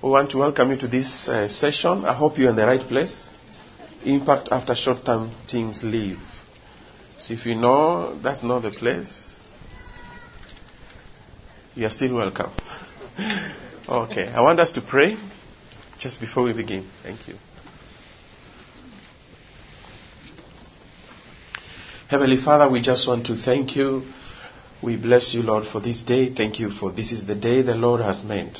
We want to welcome you to this uh, session. I hope you're in the right place. Impact after short term teams leave. So if you know that's not the place, you are still welcome. okay, I want us to pray just before we begin. Thank you. Heavenly Father, we just want to thank you. We bless you, Lord, for this day. Thank you for this is the day the Lord has made.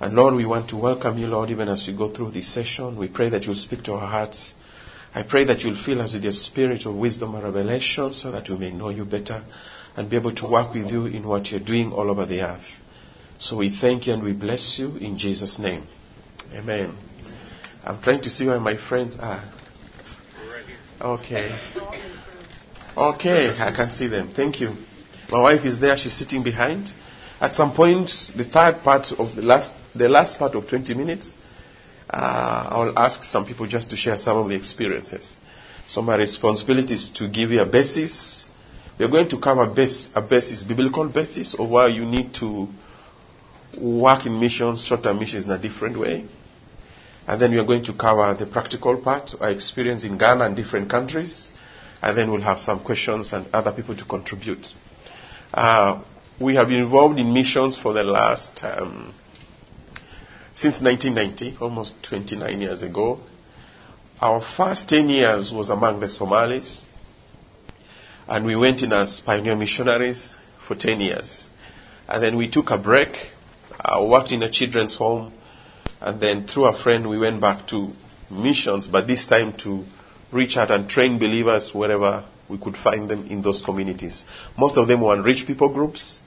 And Lord, we want to welcome you, Lord, even as we go through this session. We pray that you'll speak to our hearts. I pray that you'll fill us with your spirit of wisdom and revelation so that we may know you better and be able to work with you in what you're doing all over the earth. So we thank you and we bless you in Jesus' name. Amen. I'm trying to see where my friends are. Okay. Okay, I can see them. Thank you. My wife is there. She's sitting behind. At some point, the third part of the last, the last part of 20 minutes, uh, I'll ask some people just to share some of the experiences. So my responsibility is to give you a basis. We're going to cover base, a basis, biblical basis of why you need to work in missions, short-term missions in a different way. And then we are going to cover the practical part, our experience in Ghana and different countries. And then we'll have some questions and other people to contribute. Uh, we have been involved in missions for the last, um, since 1990, almost 29 years ago. Our first 10 years was among the Somalis. And we went in as pioneer missionaries for 10 years. And then we took a break, uh, worked in a children's home, and then through a friend we went back to missions, but this time to reach out and train believers wherever we could find them in those communities. Most of them were in rich people groups,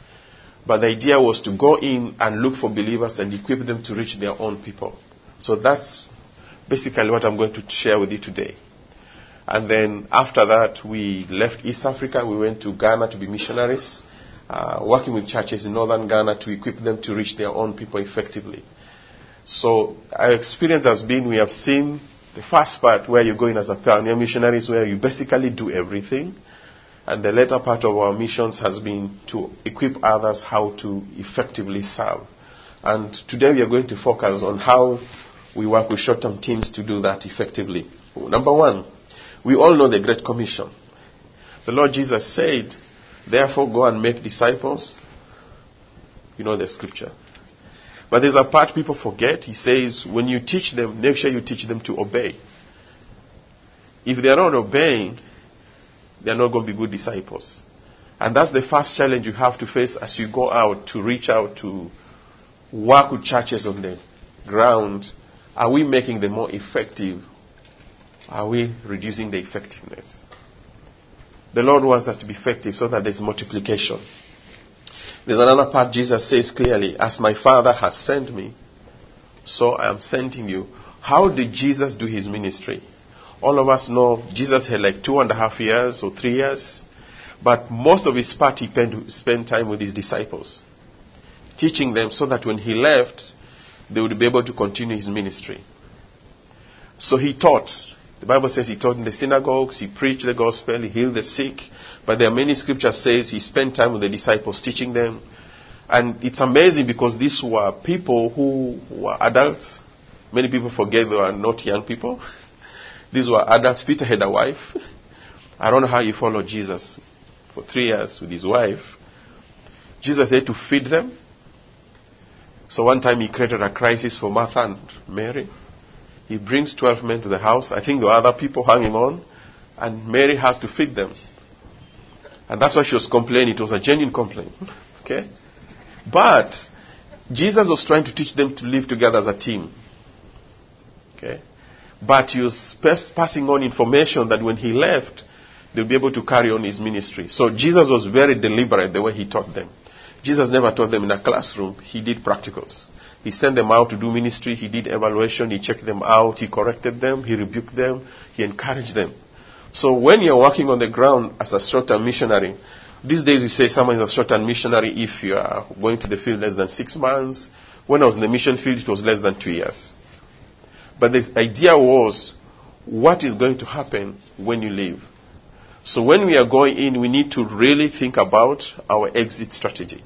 but the idea was to go in and look for believers and equip them to reach their own people. So that's basically what I'm going to share with you today. And then after that, we left East Africa. We went to Ghana to be missionaries, uh, working with churches in northern Ghana to equip them to reach their own people effectively. So our experience has been we have seen the first part where you're going as a pioneer missionaries where you basically do everything. And the later part of our missions has been to equip others how to effectively serve. And today we are going to focus on how we work with short-term teams to do that effectively. Number one, we all know the Great Commission. The Lord Jesus said, therefore go and make disciples. You know the scripture. But there's a part people forget. He says, when you teach them, make sure you teach them to obey. If they're not obeying, they're not going to be good disciples. And that's the first challenge you have to face as you go out to reach out to work with churches on the ground. Are we making them more effective? Are we reducing the effectiveness? The Lord wants us to be effective so that there's multiplication. There's another part Jesus says clearly, as my Father has sent me, so I am sending you. How did Jesus do his ministry? All of us know Jesus had like two and a half years or three years, but most of his part he spent time with his disciples, teaching them so that when he left, they would be able to continue his ministry. So he taught. The Bible says he taught in the synagogues, he preached the gospel, he healed the sick, but there are many scriptures says he spent time with the disciples teaching them. And it's amazing because these were people who were adults. Many people forget they were not young people. These were adults. Peter had a wife. I don't know how he followed Jesus for three years with his wife. Jesus had to feed them. So one time he created a crisis for Martha and Mary. He brings 12 men to the house. I think there were other people hanging on. And Mary has to feed them. And that's why she was complaining. It was a genuine complaint. Okay? But Jesus was trying to teach them to live together as a team. Okay? But he was passing on information that when he left, they'll be able to carry on his ministry. So Jesus was very deliberate the way he taught them. Jesus never taught them in a classroom. He did practicals. He sent them out to do ministry. He did evaluation. He checked them out. He corrected them. He rebuked them. He encouraged them. So when you're working on the ground as a short-term missionary, these days we say someone is a short-term missionary if you are going to the field less than six months. When I was in the mission field, it was less than two years. But the idea was, what is going to happen when you leave? So when we are going in, we need to really think about our exit strategy.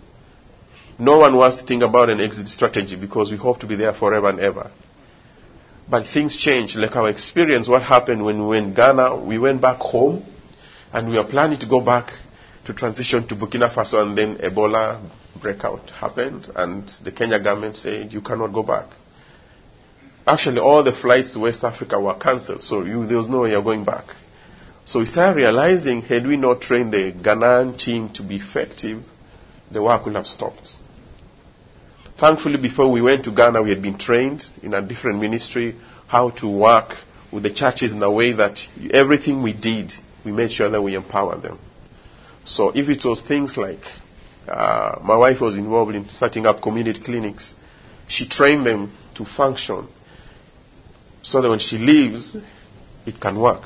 No one wants to think about an exit strategy because we hope to be there forever and ever. But things change. Like our experience, what happened when we went Ghana, we went back home and we were planning to go back to transition to Burkina Faso and then Ebola breakout happened and the Kenya government said you cannot go back. Actually, all the flights to West Africa were cancelled, so you, there was no way you're going back. So we started realizing, had we not trained the Ghanaian team to be effective, the work would have stopped. Thankfully, before we went to Ghana, we had been trained in a different ministry how to work with the churches in a way that everything we did, we made sure that we empowered them. So if it was things like uh, my wife was involved in setting up community clinics, she trained them to function so that when she leaves, it can work.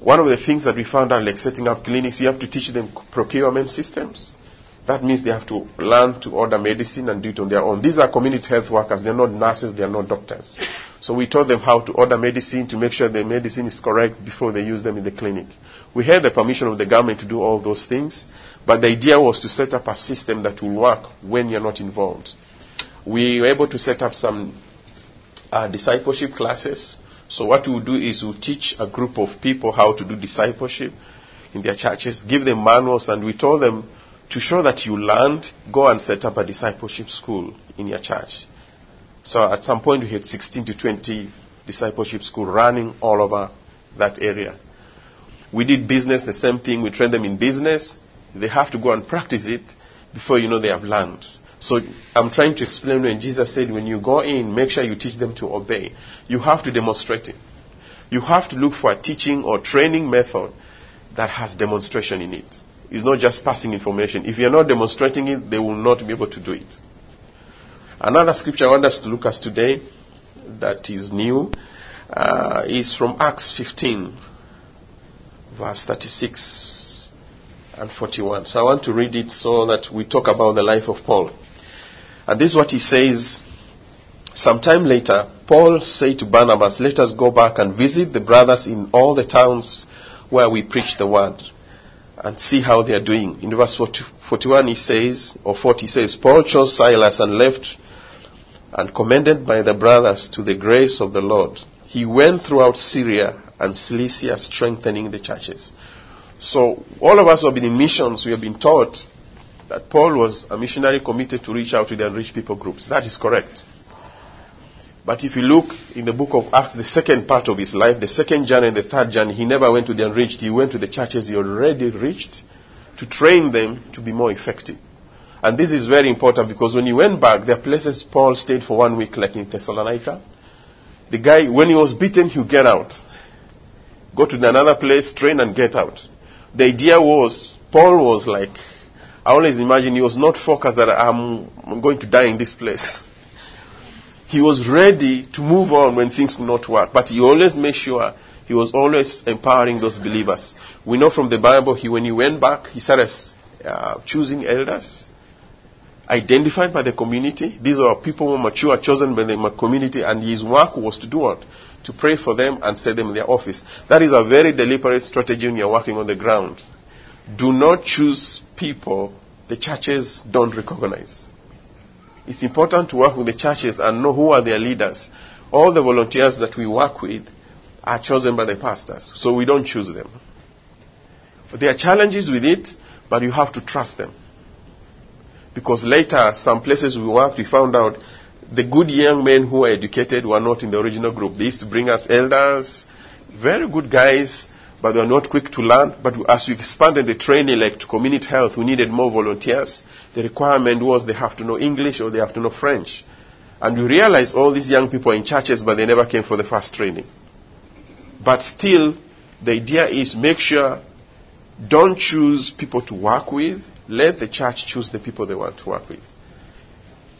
One of the things that we found out, like setting up clinics, you have to teach them procurement systems. That means they have to learn to order medicine and do it on their own. These are community health workers. They're not nurses. They're not doctors. So we taught them how to order medicine to make sure the medicine is correct before they use them in the clinic. We had the permission of the government to do all those things, but the idea was to set up a system that will work when you're not involved. We were able to set up some uh, discipleship classes. So what we'll do is we'll teach a group of people how to do discipleship in their churches, give them manuals, and we told them to show that you learned, go and set up a discipleship school in your church. So at some point we had 16 to 20 discipleship school running all over that area. We did business, the same thing. We train them in business. They have to go and practice it before you know they have learned. So I'm trying to explain when Jesus said, when you go in, make sure you teach them to obey. You have to demonstrate it. You have to look for a teaching or training method that has demonstration in it. It's not just passing information. If you're not demonstrating it, they will not be able to do it. Another scripture I want us to look at today that is new uh, is from Acts 15, verse 36 and 41. So I want to read it so that we talk about the life of Paul. And this is what he says. Sometime later, Paul said to Barnabas, Let us go back and visit the brothers in all the towns where we preach the word and see how they are doing. In verse 41 he says, or 40 he says, Paul chose Silas and left and commended by the brothers to the grace of the Lord. He went throughout Syria and Cilicia strengthening the churches. So all of us who have been in missions, we have been taught that Paul was a missionary committed to reach out to the unreached people groups. That is correct. But if you look in the book of Acts, the second part of his life, the second journey and the third journey, he never went to the unreached. He went to the churches he already reached to train them to be more effective. And this is very important because when he went back, there are places Paul stayed for one week, like in Thessalonica. The guy, when he was beaten, he would get out. Go to another place, train and get out. The idea was, Paul was like, I always imagine he was not focused that I'm, going to die in this place. He was ready to move on when things would not work, but he always made sure he was always empowering those believers. We know from the Bible, he, when he went back, he started uh, choosing elders, identified by the community. These are people who are mature, chosen by the community, and his work was to do what? To pray for them and set them in their office. That is a very deliberate strategy when you're working on the ground. Do not choose people the churches don't recognize. It's important to work with the churches and know who are their leaders. All the volunteers that we work with are chosen by the pastors, so we don't choose them. There are challenges with it, but you have to trust them. Because later, some places we worked, we found out the good young men who were educated were not in the original group. They used to bring us elders, very good guys, but they were not quick to learn. But as we expanded the training, like to community health, we needed more volunteers. The requirement was they have to know English or they have to know French. And we realized all these young people are in churches, but they never came for the first training. But still, the idea is make sure don't choose people to work with. Let the church choose the people they want to work with.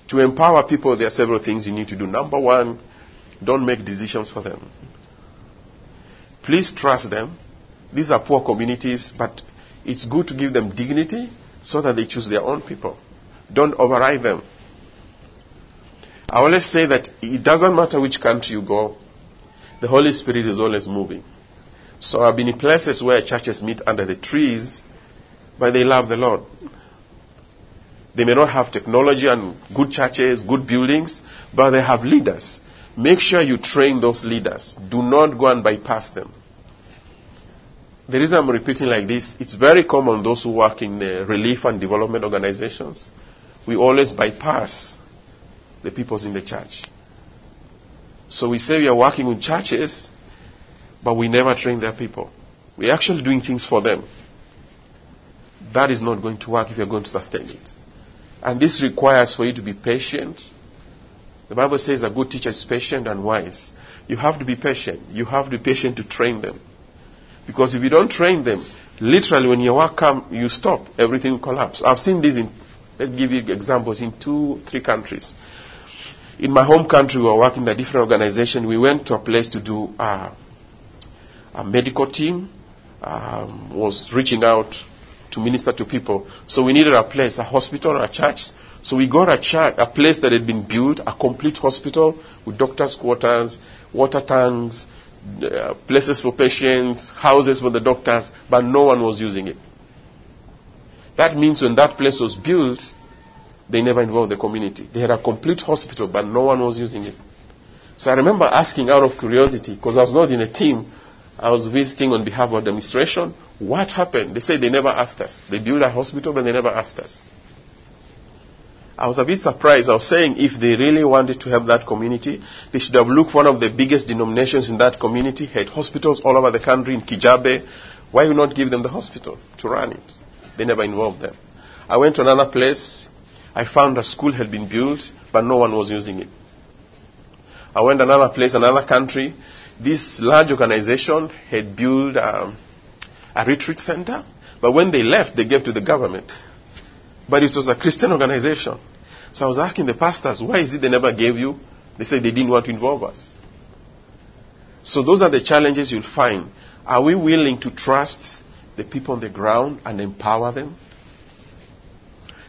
To empower people, there are several things you need to do. Number one, don't make decisions for them. Please trust them. These are poor communities, but it's good to give them dignity so that they choose their own people. Don't override them. I always say that it doesn't matter which country you go, the Holy Spirit is always moving. So I've been in places where churches meet under the trees, but they love the Lord. They may not have technology and good churches, good buildings, but they have leaders. Make sure you train those leaders. Do not go and bypass them. The reason I'm repeating like this, it's very common those who work in uh, relief and development organizations. We always bypass the peoples in the church. So we say we are working with churches, but we never train their people. We're actually doing things for them. That is not going to work if you're going to sustain it. And this requires for you to be patient. The Bible says a good teacher is patient and wise. You have to be patient. You have to be patient to train them. Because if you don't train them, literally when your work comes, you stop. Everything collapses. I've seen this in, let's give you examples, in two, three countries. In my home country, we were working in a different organization. We went to a place to do uh, a medical team um, was reaching out to minister to people. So we needed a place, a hospital a church. So we got a church, a place that had been built, a complete hospital with doctors' quarters, water tanks, uh, places for patients, houses for the doctors, but no one was using it. That means when that place was built, they never involved the community. They had a complete hospital, but no one was using it. So I remember asking out of curiosity, because I was not in a team, I was visiting on behalf of the administration. What happened? They said they never asked us. They built a hospital, but they never asked us. I was a bit surprised. I was saying if they really wanted to help that community, they should have looked one of the biggest denominations in that community, had hospitals all over the country in Kijabe. Why you not give them the hospital to run it? They never involved them. I went to another place. I found a school had been built, but no one was using it. I went to another place, another country. This large organization had built um, a retreat center, but when they left, they gave to the government. But it was a Christian organization. So I was asking the pastors, why is it they never gave you? They said they didn't want to involve us. So those are the challenges you'll find. Are we willing to trust the people on the ground and empower them?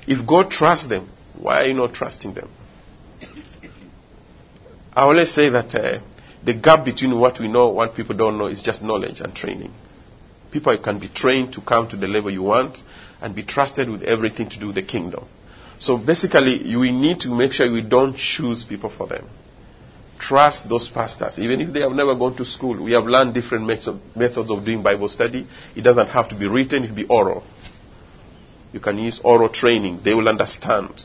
If God trusts them, why are you not trusting them? I always say that uh, the gap between what we know and what people don't know is just knowledge and training. People can be trained to come to the level you want and be trusted with everything to do the kingdom. So basically, we need to make sure we don't choose people for them. Trust those pastors. Even if they have never gone to school, we have learned different methods of doing Bible study. It doesn't have to be written, it will be oral. You can use oral training. They will understand.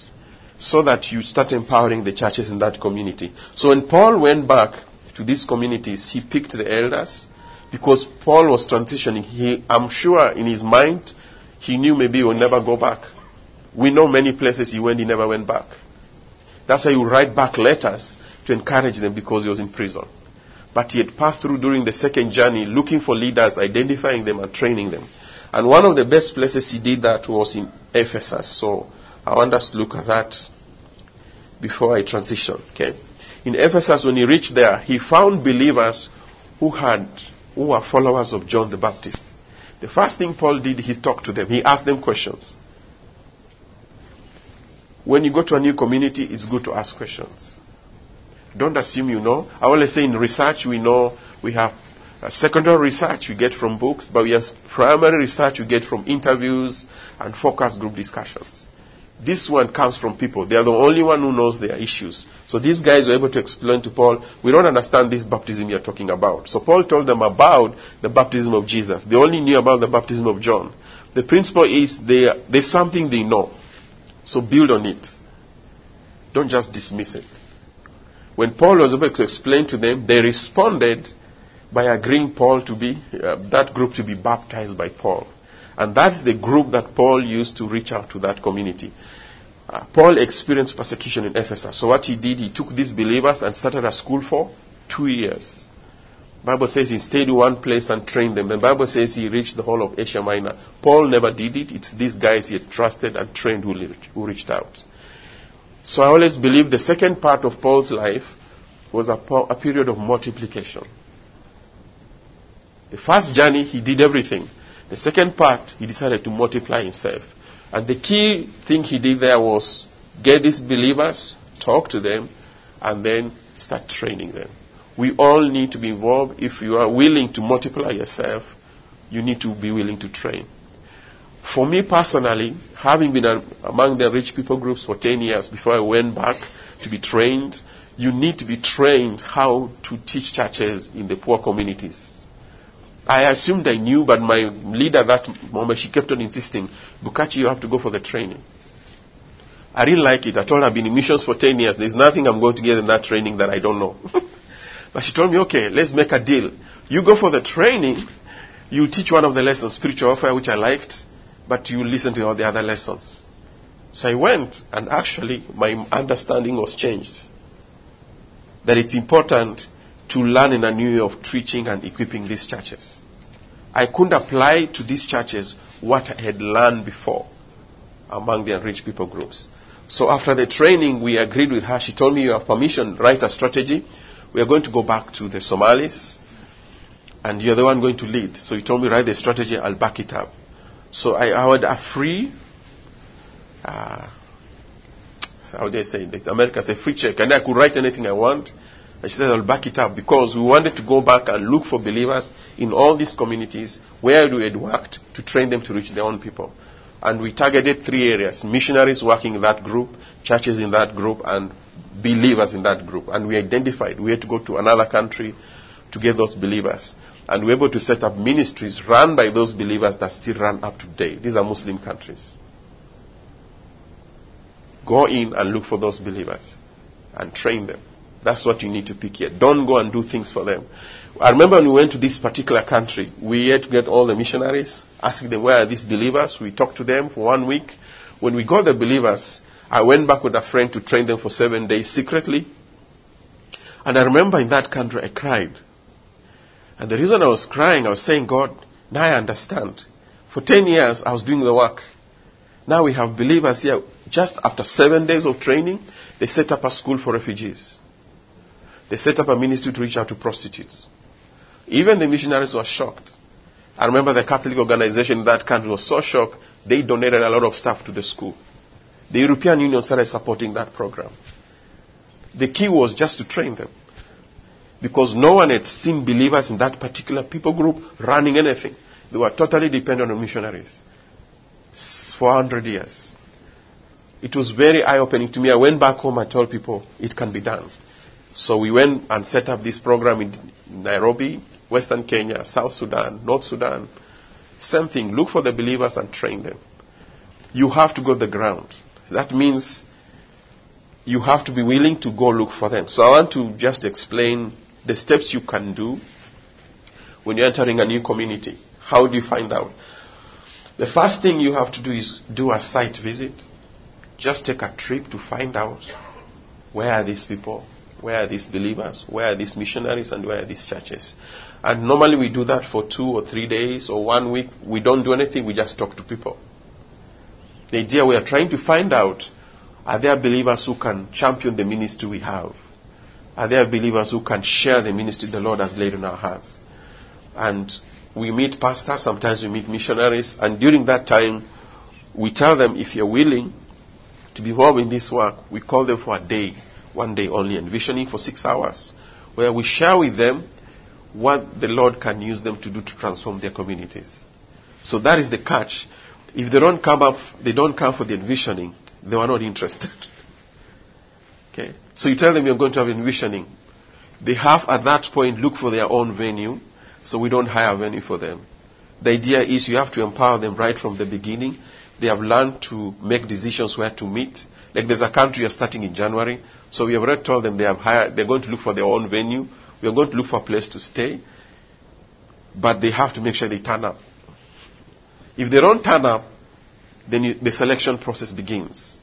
So that you start empowering the churches in that community. So when Paul went back to these communities, he picked the elders because Paul was transitioning. He, I'm sure in his mind, he knew maybe he would never go back. We know many places he went, he never went back. That's why he would write back letters to encourage them because he was in prison. But he had passed through during the second journey looking for leaders, identifying them, and training them. And one of the best places he did that was in Ephesus. So I want us to look at that before I transition. Okay. In Ephesus, when he reached there, he found believers who had who were followers of John the Baptist. The first thing Paul did, he talked to them. He asked them questions. When you go to a new community, it's good to ask questions. Don't assume you know. I always say in research, we know we have uh, secondary research we get from books, but we have primary research we get from interviews and focus group discussions. This one comes from people. They are the only one who knows their issues. So these guys were able to explain to Paul, we don't understand this baptism you're talking about. So Paul told them about the baptism of Jesus. They only knew about the baptism of John. The principle is they, there's something they know. So build on it. Don't just dismiss it. When Paul was able to explain to them, they responded by agreeing Paul to be, uh, that group to be baptized by Paul. And that's the group that Paul used to reach out to that community. Uh, Paul experienced persecution in Ephesus. So what he did, he took these believers and started a school for two years. Bible says he stayed in one place and trained them. The Bible says he reached the whole of Asia Minor. Paul never did it. It's these guys he trusted and trained who, who reached out. So I always believe the second part of Paul's life was a, a period of multiplication. The first journey, he did everything. The second part, he decided to multiply himself. And the key thing he did there was get these believers, talk to them, and then start training them. We all need to be involved. If you are willing to multiply yourself, you need to be willing to train. For me personally, having been among the rich people groups for 10 years before I went back to be trained, you need to be trained how to teach churches in the poor communities. I assumed I knew, but my leader that moment, she kept on insisting, Bukachi, you have to go for the training. I didn't like it. I told her I've been in missions for 10 years. There's nothing I'm going to get in that training that I don't know. but she told me, okay, let's make a deal. You go for the training, you teach one of the lessons, spiritual warfare, which I liked, but you listen to all the other lessons. So I went, and actually, my understanding was changed. That it's important to learn in a new way of teaching and equipping these churches. I couldn't apply to these churches what I had learned before among the unreached people groups. So after the training, we agreed with her. She told me, You have permission, write a strategy. We are going to go back to the Somalis, and you're the one going to lead. So he told me, Write the strategy, I'll back it up. So I, I had a free, uh, how do I say it? America free check, and I could write anything I want. And she said, I'll back it up because we wanted to go back and look for believers in all these communities where we had worked to train them to reach their own people. And we targeted three areas missionaries working in that group, churches in that group, and believers in that group. And we identified we had to go to another country to get those believers. And we were able to set up ministries run by those believers that still run up to. These are Muslim countries. Go in and look for those believers and train them. That's what you need to pick here. Don't go and do things for them. I remember when we went to this particular country, we had to get all the missionaries, asking them where are these believers. We talked to them for one week. When we got the believers, I went back with a friend to train them for seven days secretly. And I remember in that country I cried. And the reason I was crying, I was saying, God, now I understand. For 10 years, I was doing the work. Now we have believers here. Just after seven days of training, they set up a school for refugees. They set up a ministry to reach out to prostitutes. Even the missionaries were shocked. I remember the Catholic organization in that country was so shocked, they donated a lot of stuff to the school. The European Union started supporting that program. The key was just to train them. Because no one had seen believers in that particular people group running anything. They were totally dependent on missionaries. 400 years. It was very eye opening to me. I went back home and told people it can be done. So we went and set up this program in Nairobi, Western Kenya, South Sudan, North Sudan. Same thing. Look for the believers and train them. You have to go to the ground. That means you have to be willing to go look for them. So I want to just explain the steps you can do when you're entering a new community. How do you find out? The first thing you have to do is do a site visit. Just take a trip to find out where are these people, where are these believers, where are these missionaries, and where are these churches. And normally we do that for two or three days or one week. We don't do anything, we just talk to people. The idea we are trying to find out are there believers who can champion the ministry we have? Are there believers who can share the ministry the Lord has laid on our hearts? And we meet pastors, sometimes we meet missionaries, and during that time, we tell them if you're willing to be involved in this work, we call them for a day, one day only, envisioning for six hours, where we share with them what the Lord can use them to do to transform their communities. So that is the catch. If they don't come up, they don't come for the envisioning, they are not interested. okay? So you tell them you're going to have envisioning. They have at that point look for their own venue, so we don't hire a venue for them. The idea is you have to empower them right from the beginning. They have learned to make decisions where to meet. Like there's a country you're starting in January, so we have already told them they have hired, they're going to look for their own venue. We are going to look for a place to stay, but they have to make sure they turn up. If they don't turn up, then you, the selection process begins.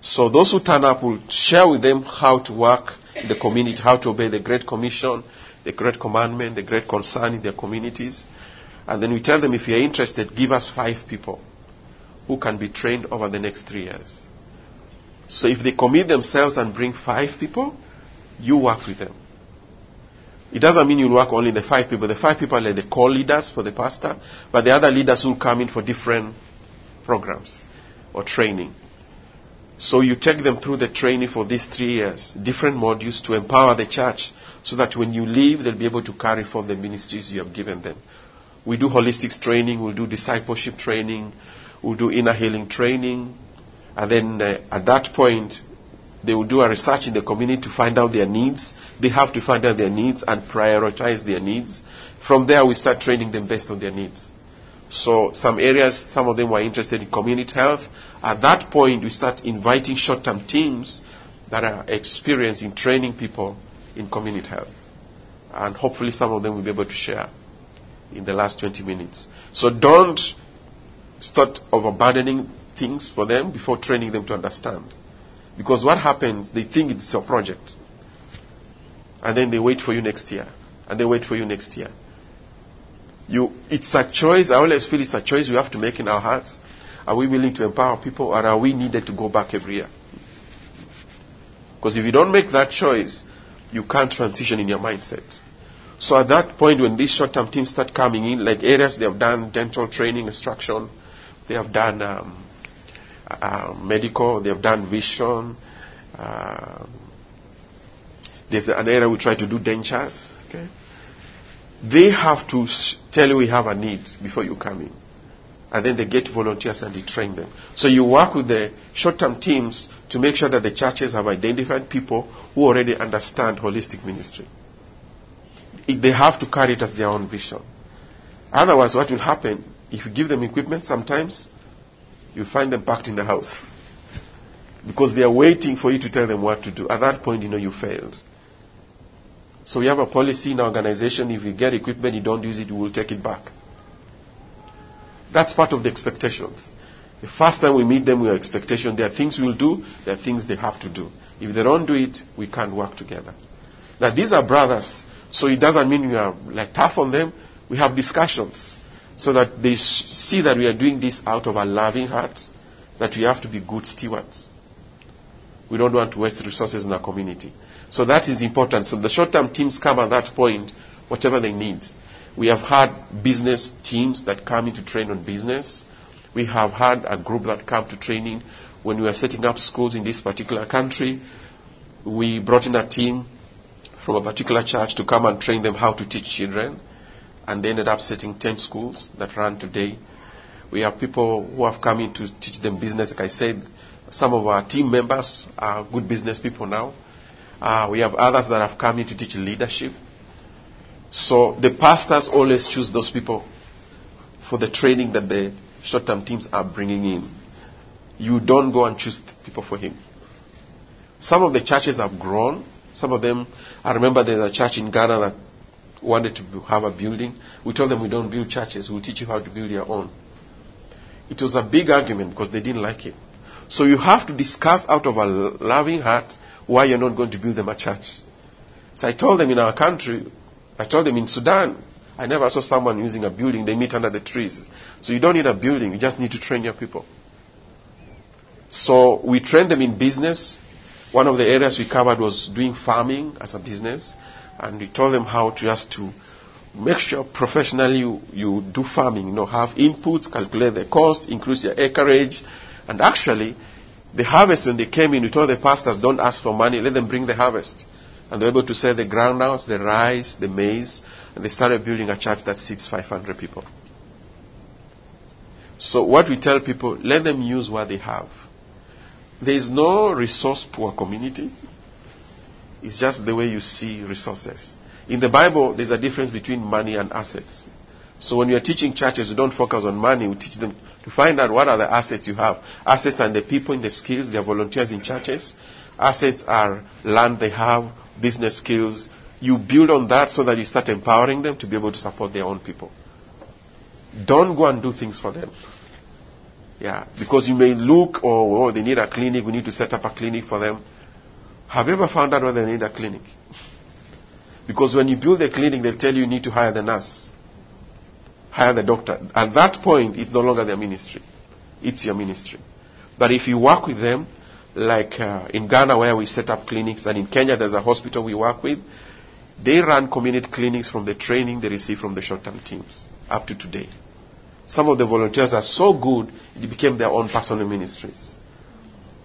So those who turn up will share with them how to work in the community, how to obey the Great Commission, the Great Commandment, the Great Concern in their communities. And then we tell them if you're interested, give us five people who can be trained over the next three years. So if they commit themselves and bring five people, you work with them. It doesn't mean you'll work only the five people. The five people are like the core leaders for the pastor, but the other leaders will come in for different programs or training. So you take them through the training for these three years, different modules to empower the church so that when you leave, they'll be able to carry forth the ministries you have given them. We do holistics training, we'll do discipleship training, we'll do inner healing training, and then uh, at that point, they will do a research in the community to find out their needs. They have to find out their needs and prioritize their needs. From there, we start training them based on their needs. So some areas, some of them were interested in community health. At that point, we start inviting short-term teams that are experienced in training people in community health. And hopefully some of them will be able to share in the last 20 minutes. So don't start overburdening things for them before training them to understand. Because what happens, they think it's your project. And then they wait for you next year. And they wait for you next year. You, it's a choice. I always feel it's a choice we have to make in our hearts. Are we willing to empower people or are we needed to go back every year? Because if you don't make that choice, you can't transition in your mindset. So at that point, when these short-term teams start coming in, like areas they have done dental training, instruction, they have done um, uh, medical, they have done vision. Uh, there's an area we try to do dentures. Okay, they have to tell you we have a need before you come in, and then they get volunteers and they train them. So you work with the short-term teams to make sure that the churches have identified people who already understand holistic ministry. They have to carry it as their own vision. Otherwise, what will happen if you give them equipment? Sometimes you find them packed in the house because they are waiting for you to tell them what to do. At that point, you know you failed. So we have a policy in our organization if you get equipment, you don't use it, we will take it back. That's part of the expectations. The first time we meet them we have expectation, there are things we'll do, there are things they have to do. If they don't do it, we can't work together. Now these are brothers, so it doesn't mean we are like tough on them. We have discussions so that they see that we are doing this out of a loving heart, that we have to be good stewards. We don't want to waste resources in our community. So that is important. So the short-term teams come at that point, whatever they need. We have had business teams that come in to train on business. We have had a group that come to training when we were setting up schools in this particular country. We brought in a team from a particular church to come and train them how to teach children. And they ended up setting 10 schools that run today. We have people who have come in to teach them business. Like I said, some of our team members are good business people now. Uh, we have others that have come in to teach leadership. So the pastors always choose those people for the training that the short term teams are bringing in. You don't go and choose people for him. Some of the churches have grown. Some of them, I remember there's a church in Ghana that wanted to have a building. We told them we don't build churches, we'll teach you how to build your own. It was a big argument because they didn't like it. So you have to discuss out of a loving heart why you're not going to build them a church. So I told them in our country, I told them in Sudan, I never saw someone using a building. They meet under the trees. So you don't need a building. You just need to train your people. So we trained them in business. One of the areas we covered was doing farming as a business. And we told them how to just to make sure professionally you, you do farming. You know, have inputs, calculate the cost, increase your acreage. And actually, the harvest when they came in, we told the pastors, don't ask for money, let them bring the harvest. And they were able to sell the groundnuts, the rice, the maize, and they started building a church that seats 500 people. So what we tell people, let them use what they have. There is no resource poor community. It's just the way you see resources. In the Bible, there's a difference between money and assets. So when you're teaching churches, you don't focus on money. We teach them to find out what are the assets you have. Assets are the people in the skills. They are volunteers in churches. Assets are land they have, business skills. You build on that so that you start empowering them to be able to support their own people. Don't go and do things for them. Yeah, because you may look, oh, oh, they need a clinic, we need to set up a clinic for them. Have you ever found out whether they need a clinic? Because when you build a clinic, they'll tell you you need to hire the nurse, hire the doctor. At that point, it's no longer their ministry. It's your ministry. But if you work with them, like uh, in Ghana where we set up clinics, and in Kenya there's a hospital we work with, they run community clinics from the training they receive from the short-term teams up to today. Some of the volunteers are so good, it became their own personal ministries.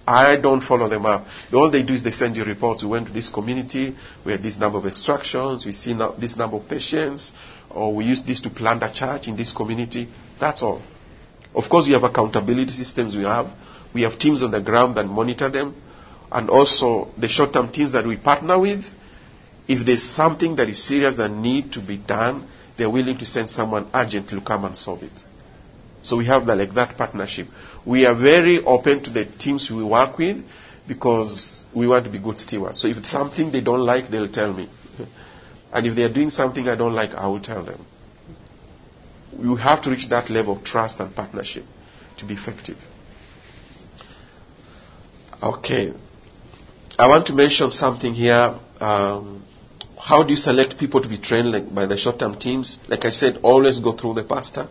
I don't follow them up. All they do is they send you reports. We went to this community, we had this number of extractions, we see this number of patients, or we use this to plan a church in this community. That's all. Of course, we have accountability systems we have. We have teams on the ground that monitor them. And also the short-term teams that we partner with. If there's something that is serious that need to be done, they're willing to send someone urgently to come and solve it. So we have that, like that partnership. We are very open to the teams we work with because we want to be good stewards. So if it's something they don't like, they'll tell me. And if they're doing something I don't like, I will tell them. We have to reach that level of trust and partnership to be effective. Okay. I want to mention something here. Um, how do you select people to be trained like, by the short-term teams? Like I said, always go through the pastor.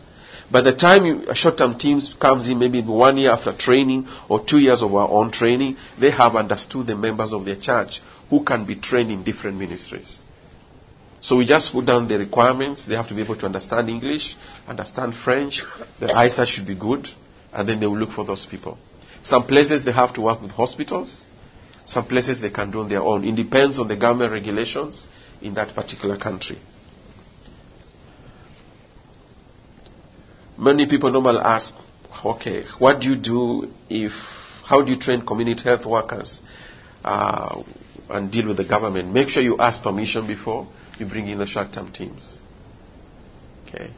By the time you, a short-term team comes in, maybe one year after training or two years of our own training, they have understood the members of their church who can be trained in different ministries. So we just put down the requirements. They have to be able to understand English, understand French. Their eyesight should be good, and then they will look for those people. Some places they have to work with hospitals. Some places they can do on their own. It depends on the government regulations in that particular country. Many people normally ask, okay, what do you do if, how do you train community health workers uh, and deal with the government? Make sure you ask permission before you bring in the short-term teams. Okay.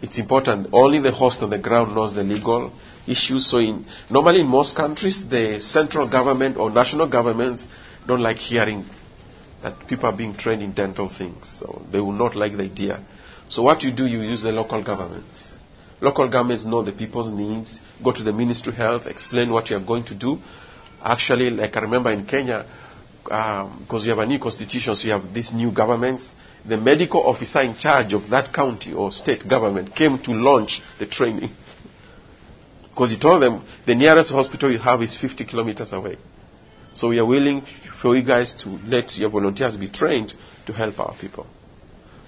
It's important. Only the host on the ground knows the legal issues. So in, normally in most countries, the central government or national governments don't like hearing that people are being trained in dental things. So they will not like the idea. So what you do, you use the local governments. Local governments know the people's needs. Go to the Ministry of Health, explain what you are going to do. Actually, like I remember in Kenya, because um, we have a new constitution, so you have these new governments. The medical officer in charge of that county or state government came to launch the training. Because he told them the nearest hospital you have is 50 kilometers away. So we are willing for you guys to let your volunteers be trained to help our people.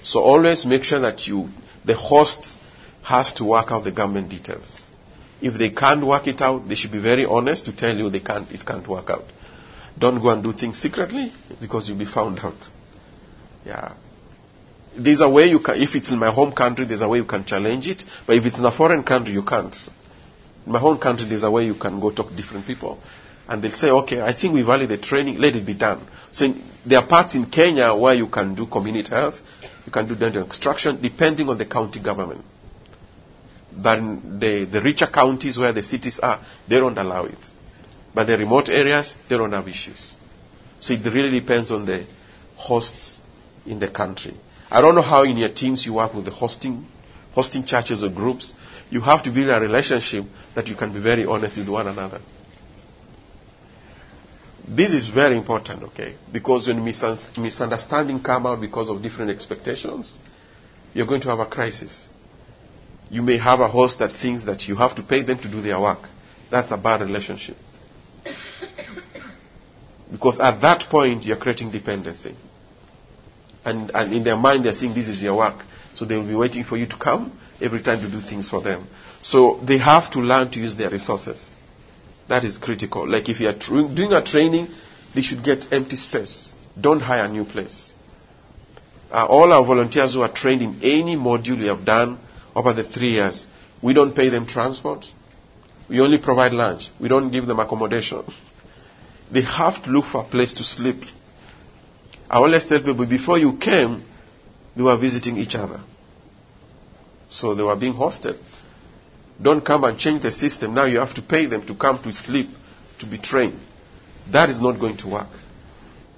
So always make sure that you, the host has to work out the government details. If they can't work it out, they should be very honest to tell you they can't, it can't work out. Don't go and do things secretly because you'll be found out. Yeah. There's a way you can, if it's in my home country, there's a way you can challenge it. But if it's in a foreign country, you can't. In my home country, there's a way you can go talk to different people. And they'll say, okay, I think we value the training, let it be done. So in, there are parts in Kenya where you can do community health, you can do dental extraction, depending on the county government. But the, the richer counties where the cities are, they don't allow it. But the remote areas, they don't have issues. So it really depends on the hosts in the country. I don't know how in your teams you work with the hosting, hosting churches or groups. You have to build a relationship that you can be very honest with one another. This is very important, okay? Because when misunderstanding come out because of different expectations, you're going to have a crisis. You may have a host that thinks that you have to pay them to do their work. That's a bad relationship. Because at that point, you're creating dependency. And, and in their mind, they're saying this is your work. So they will be waiting for you to come every time to do things for them. So they have to learn to use their resources. That is critical. Like if you are tr- doing a training, they should get empty space. Don't hire a new place. Uh, all our volunteers who are trained in any module we have done over the three years, we don't pay them transport. We only provide lunch. We don't give them accommodation. They have to look for a place to sleep. I always tell people before you came, they were visiting each other. So they were being hosted. Don't come and change the system. Now you have to pay them to come to sleep, to be trained. That is not going to work.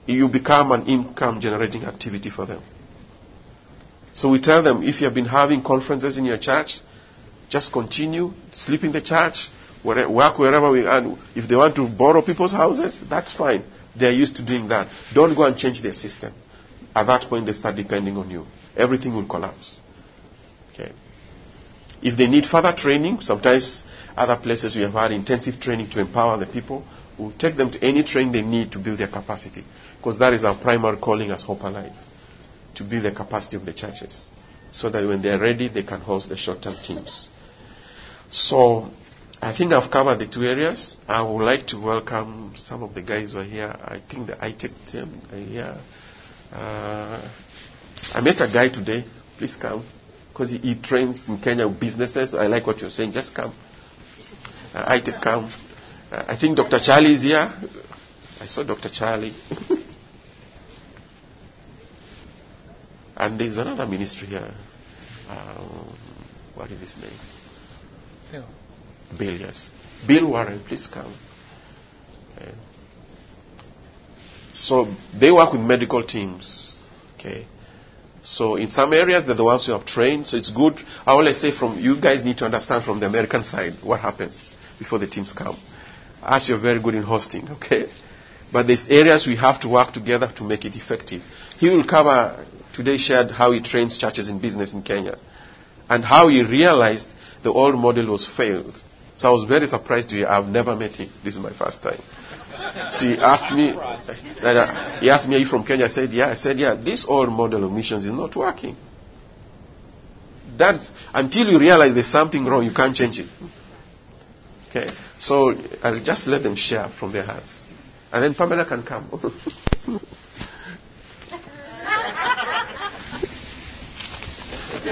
You become an income generating activity for them. So we tell them if you have been having conferences in your church, just continue, sleep in the church, work wherever we are. If they want to borrow people's houses, that's fine. They're used to doing that. Don't go and change their system. At that point, they start depending on you. Everything will collapse. Okay. If they need further training, sometimes other places we have had intensive training to empower the people. We'll take them to any training they need to build their capacity. Because that is our primary calling as Hope Alive. To build the capacity of the churches. So that when they're ready, they can host the short-term teams. So, I think I've covered the two areas. I would like to welcome some of the guys who are here. I think the ITEC team are here. Uh, I met a guy today. Please come. Because he, he, trains in Kenya businesses. I like what you're saying. Just come. Uh, ITEC come. Uh, I think Dr. Charlie is here. I saw Dr. Charlie. and there's another ministry here. Um, what is his name? Bill. Bill, yes. Bill Warren, please come. Uh, so they work with medical teams. Okay. So in some areas, they're the ones who have trained. So it's good. I always say from you guys need to understand from the American side what happens before the teams come. As you're very good in hosting, okay? But there's areas we have to work together to make it effective. He will cover today shared how he trains churches in business in Kenya and how he realized the old model was failed. So I was very surprised to hear I've never met him. This is my first time. So he asked me, uh, he asked me, are you from Kenya? I said, yeah. I said, yeah, this old model of missions is not working. That's, until you realize there's something wrong, you can't change it. Okay? So I'll just let them share from their hearts. And then Pamela can come.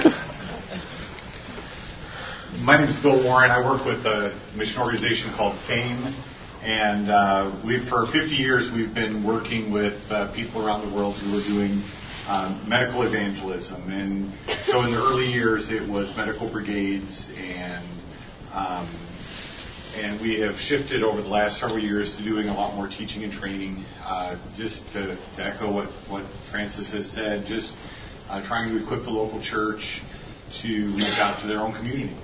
My name is Bill Warren. I work with a mission organization called FAME. And uh, we, for 50 years, we've been working with uh, people around the world who are doing um, medical evangelism. And so in the early years, it was medical brigades and um, and we have shifted over the last several years to doing a lot more teaching and training. Uh, just to, to, echo what, what Francis has said, just uh, trying to equip the local church to reach out to their own community.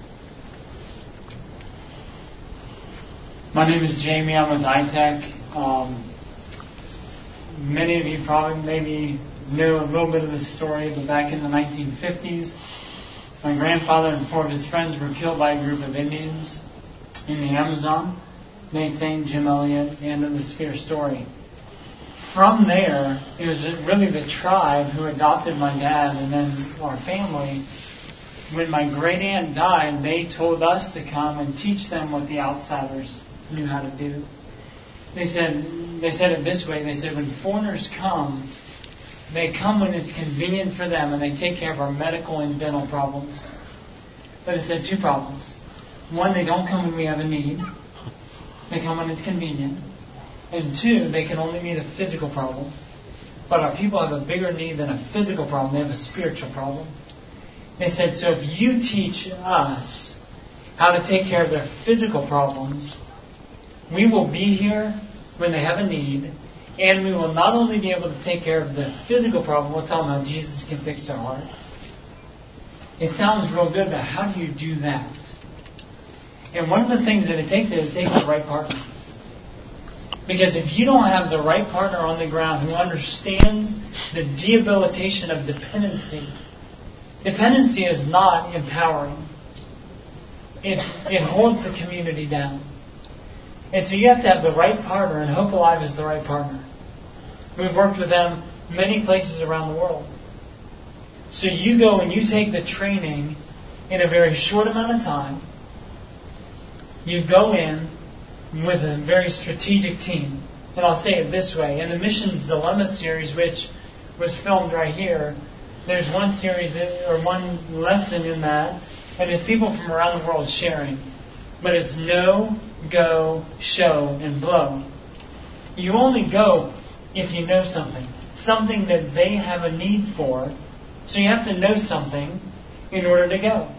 My name is Jamie. I'm with ITEC. Um, many of you probably maybe know a little bit of the story, but back in the 1950s, my grandfather and four of his friends were killed by a group of Indians in the Amazon. Nate Jim Elliot, the end of the Spear story. From there, it was really the tribe who adopted my dad and then our family. When my great aunt died, they told us to come and teach them what the outsiders knew how to do. They said they said it this way. They said when foreigners come, they come when it's convenient for them and they take care of our medical and dental problems. But it said two problems. One, they don't come when we have a need. They come when it's convenient. And two, they can only meet a physical problem. But our people have a bigger need than a physical problem. They have a spiritual problem. They said, so if you teach us how to take care of their physical problems, we will be here when they have a need, and we will not only be able to take care of the physical problem, we'll tell them how Jesus can fix their heart. It sounds real good, but how do you do that? And one of the things that it takes is it takes the right partner. Because if you don't have the right partner on the ground who understands the debilitation of dependency, dependency is not empowering. It, it holds the community down. And so you have to have the right partner, and Hope Alive is the right partner. We've worked with them many places around the world. So you go and you take the training in a very short amount of time. You go in with a very strategic team. And I'll say it this way in the Missions Dilemma series, which was filmed right here, there's one series or one lesson in that, and there's people from around the world sharing. But it's no, go, show, and blow. You only go if you know something, something that they have a need for. So you have to know something in order to go.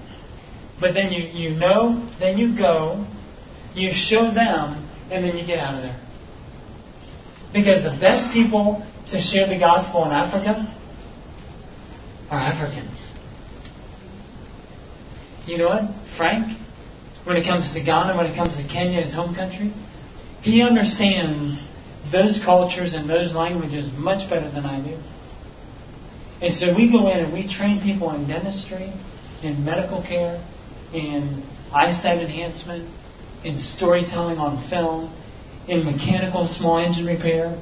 But then you, you know, then you go, you show them, and then you get out of there. Because the best people to share the gospel in Africa are Africans. You know what? Frank, when it comes to Ghana, when it comes to Kenya, his home country, he understands those cultures and those languages much better than I do. And so we go in and we train people in dentistry, in medical care, in eyesight enhancement, in storytelling on film, in mechanical small engine repair,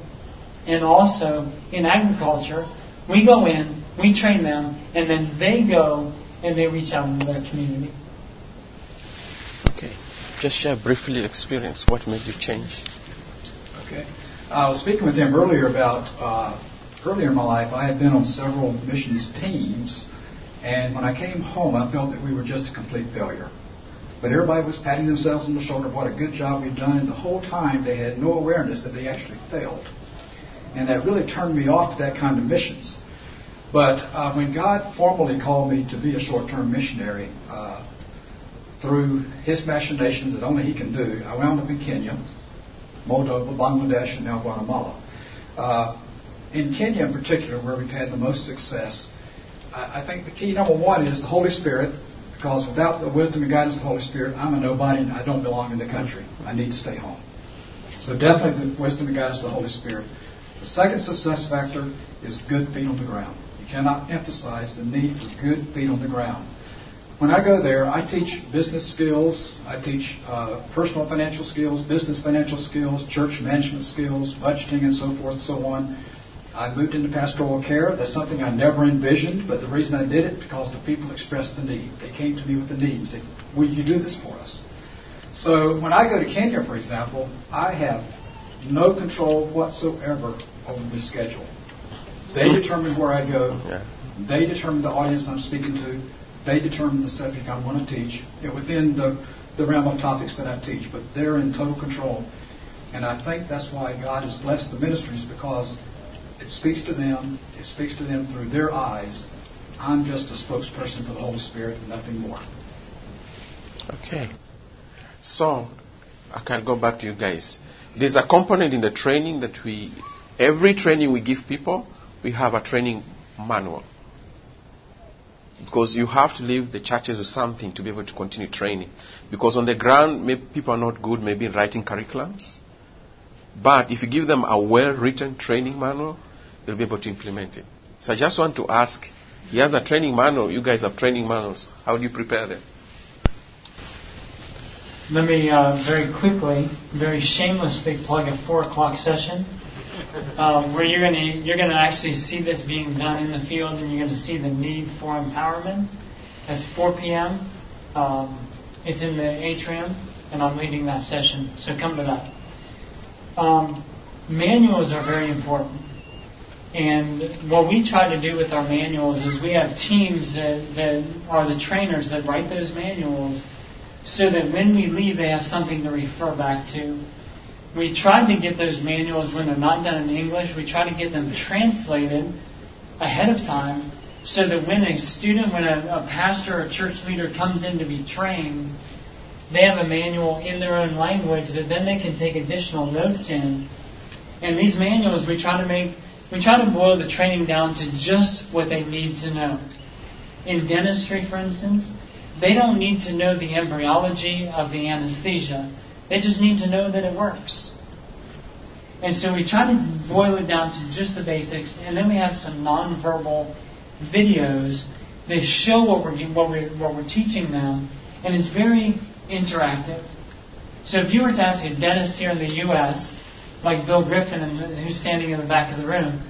and also in agriculture. We go in, we train them, and then they go and they reach out into their community. Okay. just share briefly experience. What made you change? Okay. I was speaking with him earlier about uh, earlier in my life. I had been on several missions teams, and when I came home, I felt that we were just a complete failure. But everybody was patting themselves on the shoulder, what a good job we've done, and the whole time they had no awareness that they actually failed. And that really turned me off to that kind of missions. But uh, when God formally called me to be a short term missionary, uh, through his machinations that only he can do, I wound up in Kenya, Moldova, Bangladesh, and now Guatemala. Uh, in Kenya, in particular, where we've had the most success, I, I think the key number one is the Holy Spirit, because without the wisdom and guidance of the Holy Spirit, I'm a nobody and I don't belong in the country. I need to stay home. So definitely the wisdom and guidance of the Holy Spirit. The second success factor is good feet on the ground. You cannot emphasize the need for good feet on the ground. When I go there, I teach business skills, I teach uh, personal financial skills, business financial skills, church management skills, budgeting, and so forth and so on. I moved into pastoral care. That's something I never envisioned, but the reason I did it because the people expressed the need. They came to me with the need and said, "Will you do this for us?" So when I go to Kenya, for example, I have no control whatsoever over the schedule. They determine where I go. Yeah. They determine the audience I'm speaking to. They determine the subject I want to teach within the, the realm of topics that I teach. But they're in total control. And I think that's why God has blessed the ministries because it speaks to them. It speaks to them through their eyes. I'm just a spokesperson for the Holy Spirit nothing more. Okay. So, I can go back to you guys. There's a component in the training that we, every training we give people, we have a training manual. Because you have to leave the churches with something to be able to continue training. Because on the ground, maybe people are not good, maybe in writing curriculums. But if you give them a well written training manual, they'll be able to implement it. So I just want to ask he has a training manual, you guys have training manuals. How do you prepare them? Let me uh, very quickly, very shamelessly plug a four o'clock session uh, where you're going to you're going to actually see this being done in the field, and you're going to see the need for empowerment. That's 4 p.m. Um, it's in the atrium, and I'm leading that session. So come to that. Um, manuals are very important. And what we try to do with our manuals is we have teams that, that are the trainers that write those manuals so that when we leave, they have something to refer back to. We try to get those manuals when they're not done in English, we try to get them translated ahead of time so that when a student, when a, a pastor or church leader comes in to be trained, they have a manual in their own language that then they can take additional notes in. And these manuals, we try to make we try to boil the training down to just what they need to know. In dentistry, for instance, they don't need to know the embryology of the anesthesia. They just need to know that it works. And so we try to boil it down to just the basics, and then we have some nonverbal videos that show what we're what we're what we're teaching them, and it's very interactive. So if you were to ask a dentist here in the U.S like Bill Griffin, who's standing in the back of the room,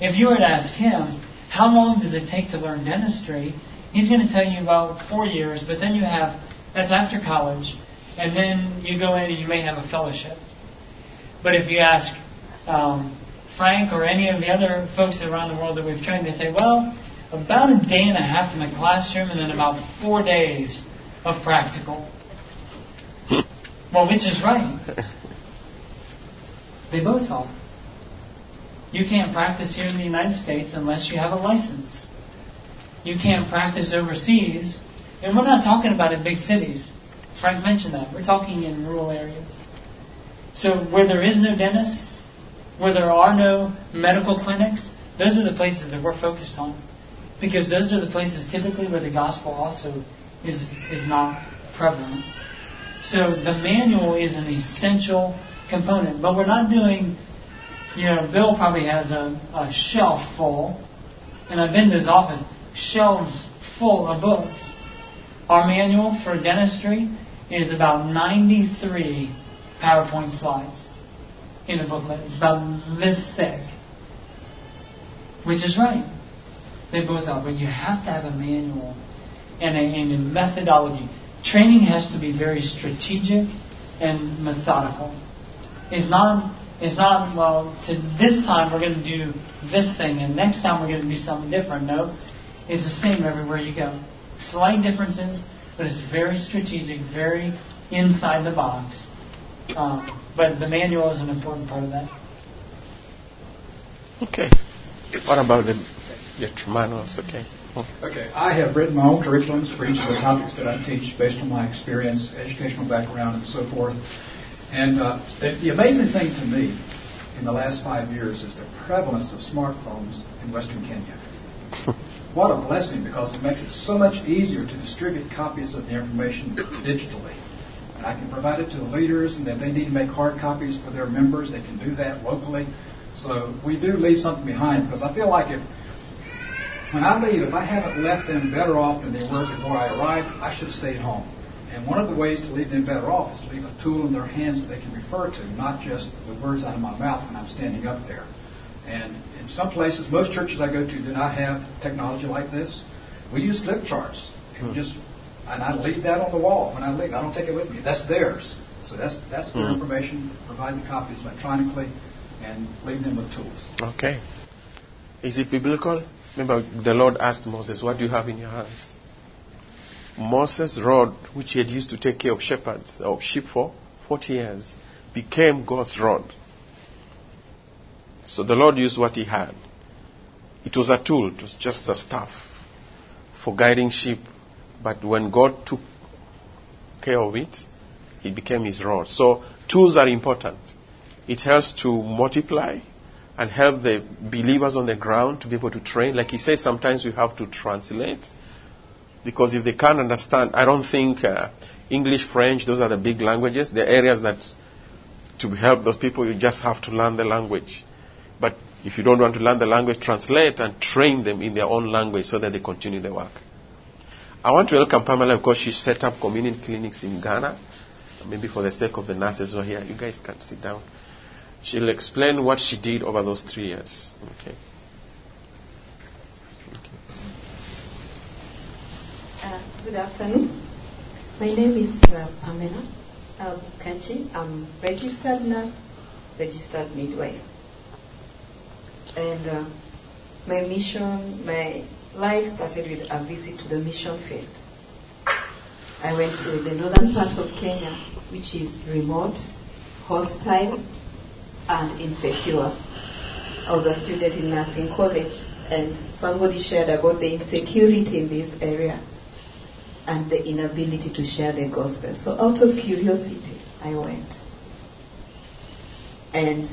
if you were to ask him, how long does it take to learn dentistry? He's going to tell you about four years, but then you have, that's after college, and then you go in and you may have a fellowship. But if you ask um, Frank or any of the other folks around the world that we've trained, they say, well, about a day and a half in the classroom and then about four days of practical. well, which is right? They both are. You can't practice here in the United States unless you have a license. You can't practice overseas. And we're not talking about in big cities. Frank mentioned that. We're talking in rural areas. So where there is no dentist, where there are no medical clinics, those are the places that we're focused on. Because those are the places typically where the gospel also is, is not prevalent. So the manual is an essential component. But we're not doing, you know, Bill probably has a, a shelf full, and I've been to his office, shelves full of books. Our manual for dentistry is about 93 PowerPoint slides in a booklet. It's about this thick. Which is right. They both are. But you have to have a manual and a, and a methodology. training has to be very strategic and methodical. It's not it's not well to this time we're going to do this thing and next time we're going to do something different. No, it's the same everywhere you go. Slight differences, but it's very strategic, very inside the box. Um, but the manual is an important part of that. Okay. What about the your manuals? Okay. Okay, I have written my own curriculums for each of the topics that I teach based on my experience, educational background, and so forth. And uh, the, the amazing thing to me in the last five years is the prevalence of smartphones in Western Kenya. what a blessing because it makes it so much easier to distribute copies of the information digitally. And I can provide it to the leaders, and if they need to make hard copies for their members, they can do that locally. So we do leave something behind because I feel like if when I leave, if I haven't left them better off than they were before I arrived, I should have stayed home. And one of the ways to leave them better off is to leave a tool in their hands that they can refer to, not just the words out of my mouth when I'm standing up there. And in some places, most churches I go to do not have technology like this. We use flip charts. And hmm. just and I leave that on the wall when I leave. I don't take it with me. That's theirs. So that's that's their hmm. information. Provide the copies electronically and leave them with tools. Okay. Is it biblical? Remember, the Lord asked Moses, What do you have in your hands? Moses' rod, which he had used to take care of shepherds, uh, of sheep for 40 years, became God's rod. So the Lord used what he had. It was a tool, it was just a staff for guiding sheep. But when God took care of it, it became his rod. So tools are important. It helps to multiply and help the believers on the ground to be able to train. Like he says, sometimes we have to translate because if they can't understand, I don't think uh, English, French, those are the big languages. The areas that to help those people, you just have to learn the language. But if you don't want to learn the language, translate and train them in their own language so that they continue the work. I want to welcome Pamela because she set up community clinics in Ghana. Maybe for the sake of the nurses who are here, you guys can sit down. She'll explain what she did over those three years. Okay. okay. Uh, good afternoon. My name is uh, Pamela um, Kanchi. I'm registered nurse, registered midwife. And uh, my mission, my life started with a visit to the mission field. I went to the northern part of Kenya, which is remote, hostile, and insecure. I was a student in nursing college, and somebody shared about the insecurity in this area and the inability to share the gospel. So, out of curiosity, I went. And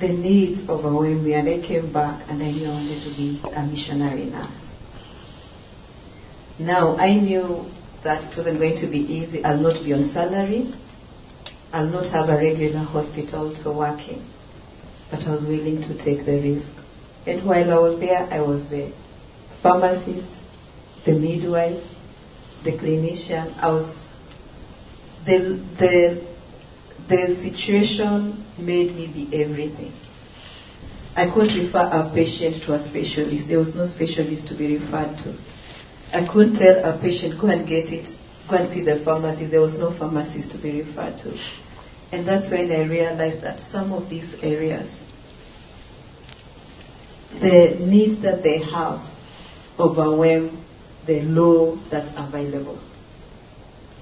the needs overwhelmed me, and I came back and I knew I wanted to be a missionary nurse. Now, I knew that it wasn't going to be easy. I'll not be on salary. I'll not have a regular hospital to work in. But I was willing to take the risk. And while I was there, I was the pharmacist, the midwife, the clinician. I was the the the situation made me be everything. I couldn't refer a patient to a specialist. There was no specialist to be referred to. I couldn't tell a patient, go and get it, go and see the pharmacy. There was no pharmacist to be referred to. And that's when I realized that some of these areas, the needs that they have overwhelm the law that's available.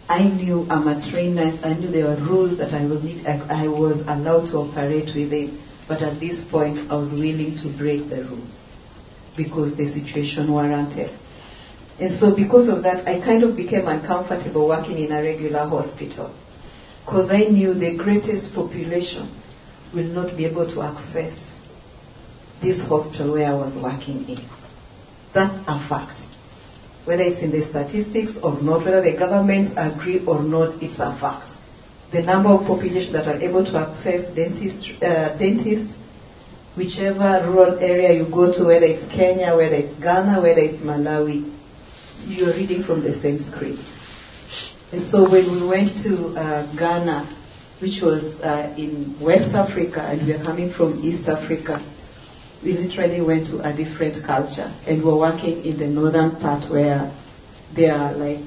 I knew I'm a trained nurse. I knew there were rules that I was, need, I, I was allowed to operate within. But at this point, I was willing to break the rules because the situation warranted. And so, because of that, I kind of became uncomfortable working in a regular hospital because I knew the greatest population will not be able to access this hospital where I was working in. That's a fact whether it's in the statistics or not, whether the governments agree or not, it's a fact. The number of population that are able to access dentist, uh, dentists, whichever rural area you go to, whether it's Kenya, whether it's Ghana, whether it's Malawi, you're reading from the same script. And so when we went to uh, Ghana, which was uh, in West Africa, and we are coming from East Africa, we literally went to a different culture and we're working in the northern part where they are like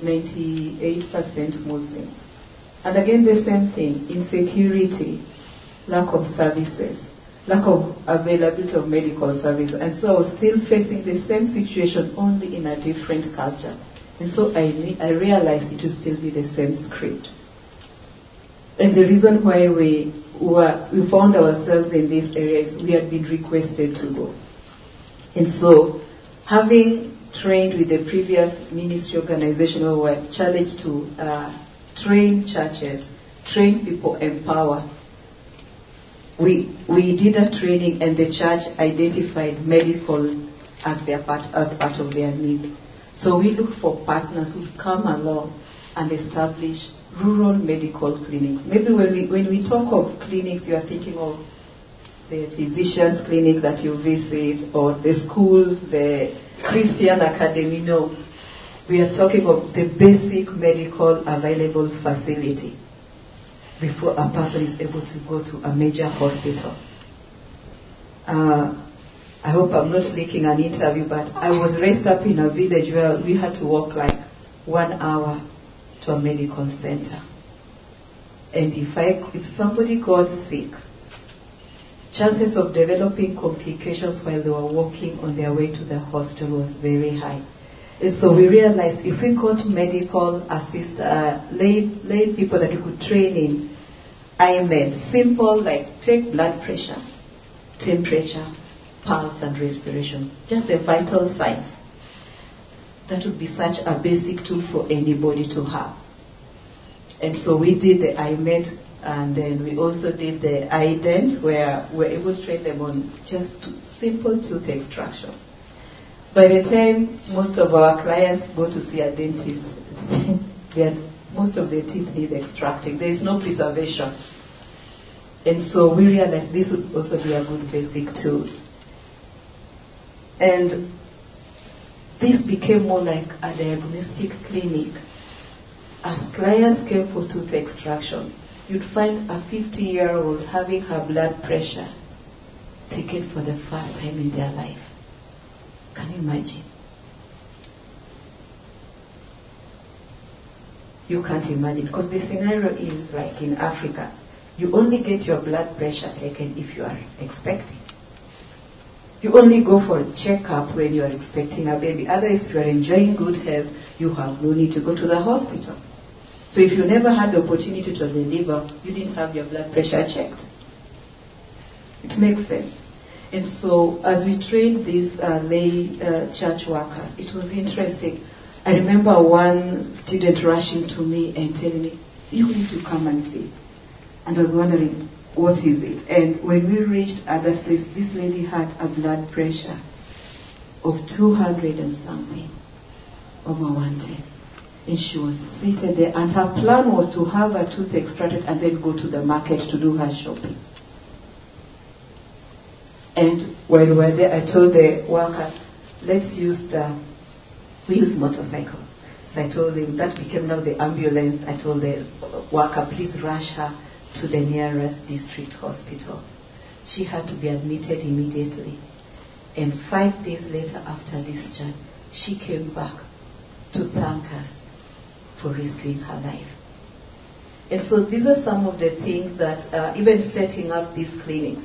98% Muslims. And again, the same thing insecurity, lack of services, lack of availability of medical service. And so still facing the same situation, only in a different culture. And so I, I realized it would still be the same script. And the reason why we, were, we found ourselves in these areas, we had been requested to go. And so, having trained with the previous ministry organization, we were challenged to uh, train churches, train people, empower. We, we did a training and the church identified medical as, their part, as part of their need. So we looked for partners who come along and establish rural medical clinics. Maybe when we, when we talk of clinics, you are thinking of the physicians' clinics that you visit or the schools, the Christian academy. No. We are talking of the basic medical available facility before a person is able to go to a major hospital. Uh, I hope I'm not leaking an interview, but I was raised up in a village where we had to walk like one hour to a medical center. And if I, if somebody got sick, chances of developing complications while they were walking on their way to the hospital was very high. And so we realized if we got medical assist, uh, lay, lay people that we could train in IMED, simple like take blood pressure, temperature, pulse and respiration, just the vital signs that would be such a basic tool for anybody to have. And so we did the IMED and then we also did the IDENT where we were able to train them on just simple tooth extraction. By the time most of our clients go to see a dentist, most of their teeth need extracting. There is no preservation. And so we realized this would also be a good basic tool. And this became more like a diagnostic clinic. As clients came for tooth extraction, you'd find a 50 year old having her blood pressure taken for the first time in their life. Can you imagine? You can't imagine because the scenario is like in Africa. You only get your blood pressure taken if you are expecting. You only go for a checkup when you are expecting a baby. Otherwise, if you are enjoying good health, you have no need to go to the hospital. So if you never had the opportunity to deliver, you didn't have your blood pressure checked. It makes sense. And so as we trained these uh, lay uh, church workers, it was interesting. I remember one student rushing to me and telling me, you need to come and see. And I was wondering, what is it? And when we reached that place, this lady had a blood pressure of 200 and something over 110. And she was seated there, and her plan was to have her tooth extracted and then go to the market to do her shopping. And when we were there, I told the workers, let's use the, we use motorcycle. So I told them, that became now the ambulance. I told the worker, please rush her to the nearest district hospital. She had to be admitted immediately. And five days later, after discharge, she came back to thank us for risking her life. And so these are some of the things that, uh, even setting up these clinics,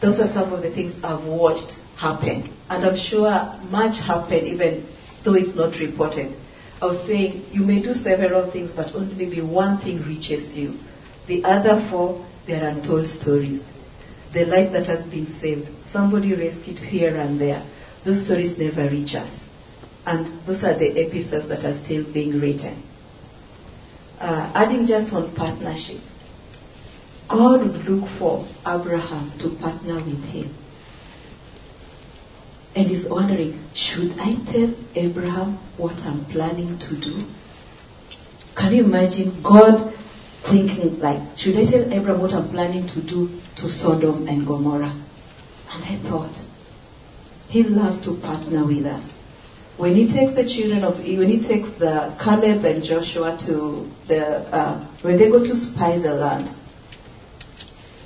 those are some of the things I've watched happen. And I'm sure much happened even though it's not reported. I was saying you may do several things, but only maybe one thing reaches you. The other four, they're untold stories. The life that has been saved, somebody rescued here and there. Those stories never reach us. And those are the episodes that are still being written. Uh, adding just on partnership, God would look for Abraham to partner with him. And he's wondering, should I tell Abraham what I'm planning to do? Can you imagine God thinking like, should I tell Abraham what I'm planning to do to Sodom and Gomorrah? And I thought, he loves to partner with us. When he takes the children of, when he takes the Caleb and Joshua to the, uh, when they go to spy the land,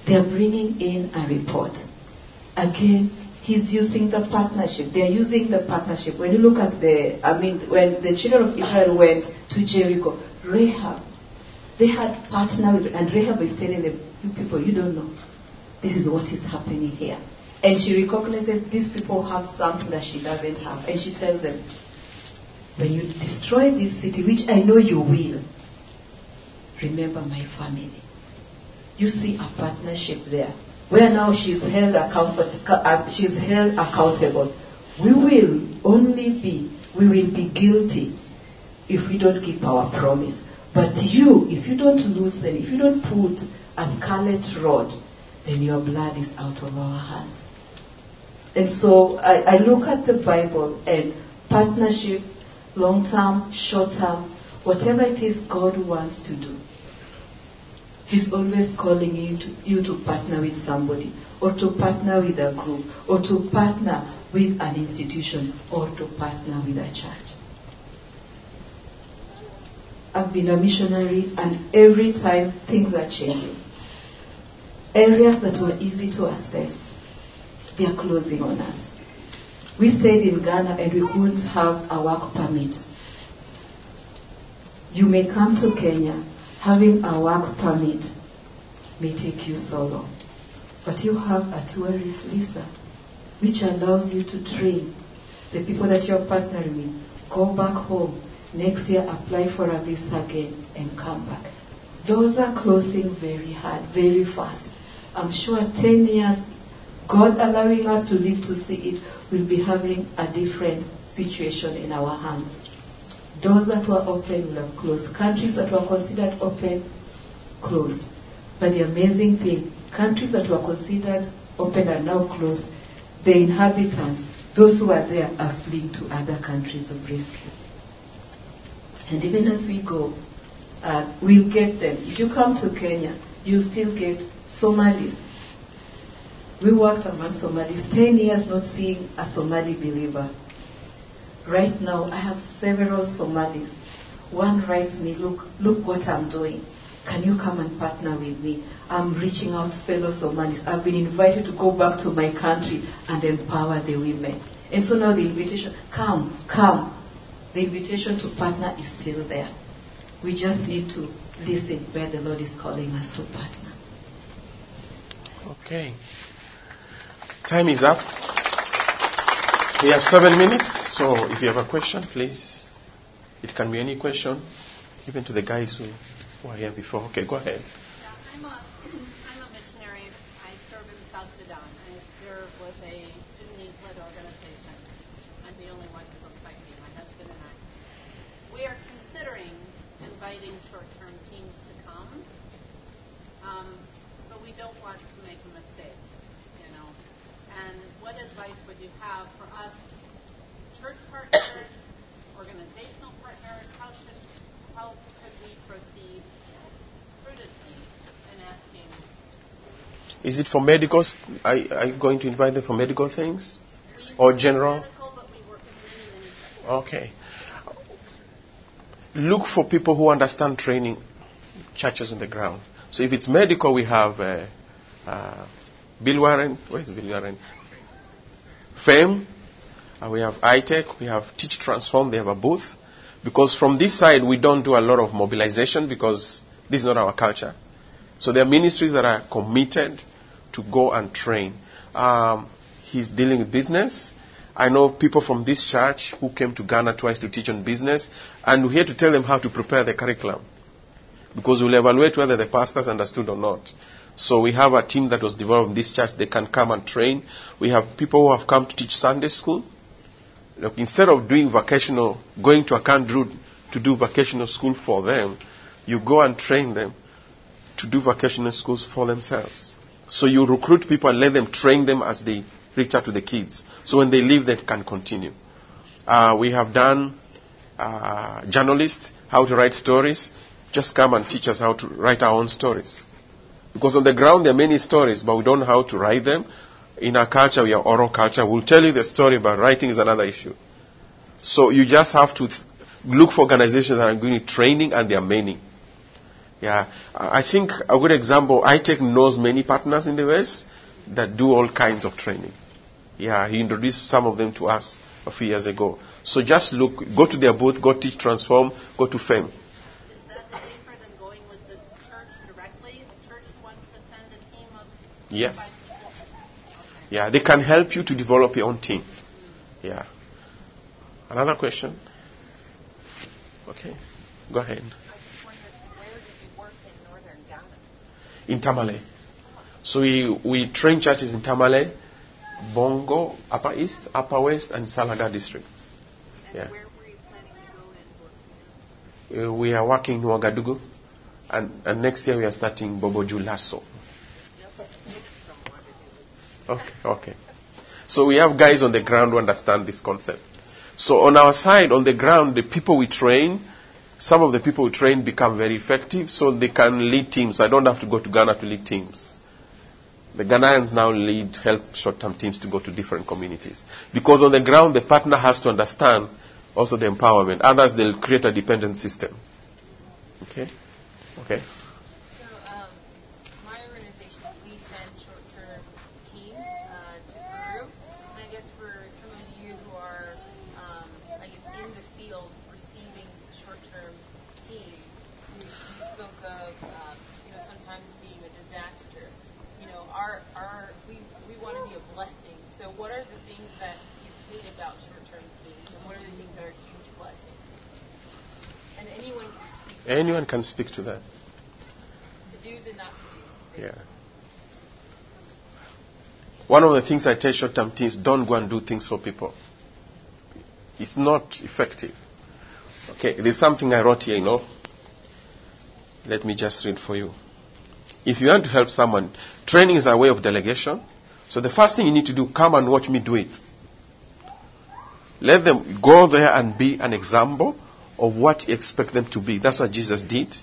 they are bringing in a report. Again, He's using the partnership. They're using the partnership. When you look at the, I mean, when the children of Israel went to Jericho, Rahab, they had partnered with, and Rahab is telling them, you people, you don't know. This is what is happening here. And she recognizes these people have something that she doesn't have. And she tells them, when you destroy this city, which I know you will, remember my family. You see a partnership there. Where now she's held, account- uh, she's held accountable. We will only be, we will be guilty if we don't keep our promise. But you, if you don't loosen, if you don't put a scarlet rod, then your blood is out of our hands. And so I, I look at the Bible and partnership, long term, short term, whatever it is God wants to do. He's always calling you to, you to partner with somebody, or to partner with a group, or to partner with an institution, or to partner with a church. I've been a missionary, and every time things are changing. Areas that were easy to access, they are closing on us. We stayed in Ghana and we couldn't have a work permit. You may come to Kenya, having a work permit may take you so long. But you have a tourist visa, which allows you to train the people that you're partnering with, go back home, next year apply for a visa again, and come back. Those are closing very hard, very fast. I'm sure 10 years, God allowing us to live to see it, we'll be having a different situation in our hands. Doors that were open will have closed. Countries that were considered open, closed. But the amazing thing, countries that were considered open are now closed. The inhabitants, those who are there, are fleeing to other countries of rescue. And even as we go, uh, we'll get them. If you come to Kenya, you'll still get Somalis. We worked among Somalis, 10 years not seeing a Somali believer. Right now, I have several Somalis. One writes me, look, look what I'm doing. Can you come and partner with me? I'm reaching out fellow Somalis. I've been invited to go back to my country and empower the women. And so now the invitation, come, come. The invitation to partner is still there. We just need to listen where the Lord is calling us to partner. Okay. Time is up. We have seven minutes, so if you have a question, please. It can be any question, even to the guys who, were here before. Okay, go ahead. Yeah, I'm a, I'm a missionary. I serve in South Sudan. I serve with a Sudanese-led organization. I'm the only one who looks like me, my husband and I. We are considering inviting short-term teams to come, um, but we don't want to make a mistake, you know. And what advice would you have for us, church partners, organizational partners? How should, how could we proceed prudently in asking? Is it for medical? Are, are you going to invite them for medical things? We Or general? Medical, but we work in many, many. Okay. Look for people who understand training churches on the ground. So if it's medical, we have uh, uh, Bill Warren. Where is Bill Warren? FAME. We have ITEC. We have Teach Transform. They have a booth. Because from this side, we don't do a lot of mobilization because this is not our culture. So there are ministries that are committed to go and train. Um, he's dealing with business. I know people from this church who came to Ghana twice to teach on business, and we're here to tell them how to prepare the curriculum. Because we'll evaluate whether the pastors understood or not. So we have a team that was developed in this church. They can come and train. We have people who have come to teach Sunday school. Look, instead of doing vocational, going to a country to do vocational school for them, you go and train them to do vocational schools for themselves. So you recruit people and let them train them as they reach out to the kids. So when they leave, they can continue. Uh, we have done uh, journalists, how to write stories. Just come and teach us how to write our own stories. Because on the ground there are many stories, but we don't know how to write them. In our culture, we are oral culture. We'll tell you the story, but writing is another issue. So you just have to th- look for organizations that are doing training, and there are many. Yeah, I think a good example, ITEC knows many partners in the US that do all kinds of training. Yeah, he introduced some of them to us a few years ago. So just look, go to their booth, go teach Transform, go to Fame. Is that safer than going with the church directly? The church wants to send a team of Yes. Yeah, they can help you to develop your own team. Yeah. Another question? Okay, go ahead. I just wondered, where did you work in northern Ghana? In Tamale. So we, we train churches in Tamale, Bongo, Upper East, Upper West, and Salaga district. And Yeah. where were you planning to go and work? Uh, we are working in Ouagadougou, and, and next year we are starting Bobo-Dioulasso. Okay, okay. So we have guys on the ground who understand this concept. So on our side, on the ground, the people we train, some of the people we train become very effective, so they can lead teams. I don't have to go to Ghana to lead teams. The Ghanaians now lead, help short-term teams to go to different communities. Because on the ground, the partner has to understand also the empowerment. Others, they'll create a dependent system. Okay? Okay? So, um, my organization, we send short-term teams uh, to Peru. And I guess for some of you who are, um, I guess, in the field receiving short-term teams, you, you spoke of, um, you know, sometimes being a disaster. You know, our, our, we, we want to be a blessing. So, what are the things that you hate about short-term teams, and what are the things that are huge blessings? And anyone can speak Anyone can speak to that. to do's and not to do's. Yeah. One of the things I tell short term teams don't go and do things for people. It's not effective. Okay, there's something I wrote here, you know. Let me just read for you. If you want to help someone, training is a way of delegation. So the first thing you need to do, come and watch me do it. Let them go there and be an example of what you expect them to be. That's what Jesus did.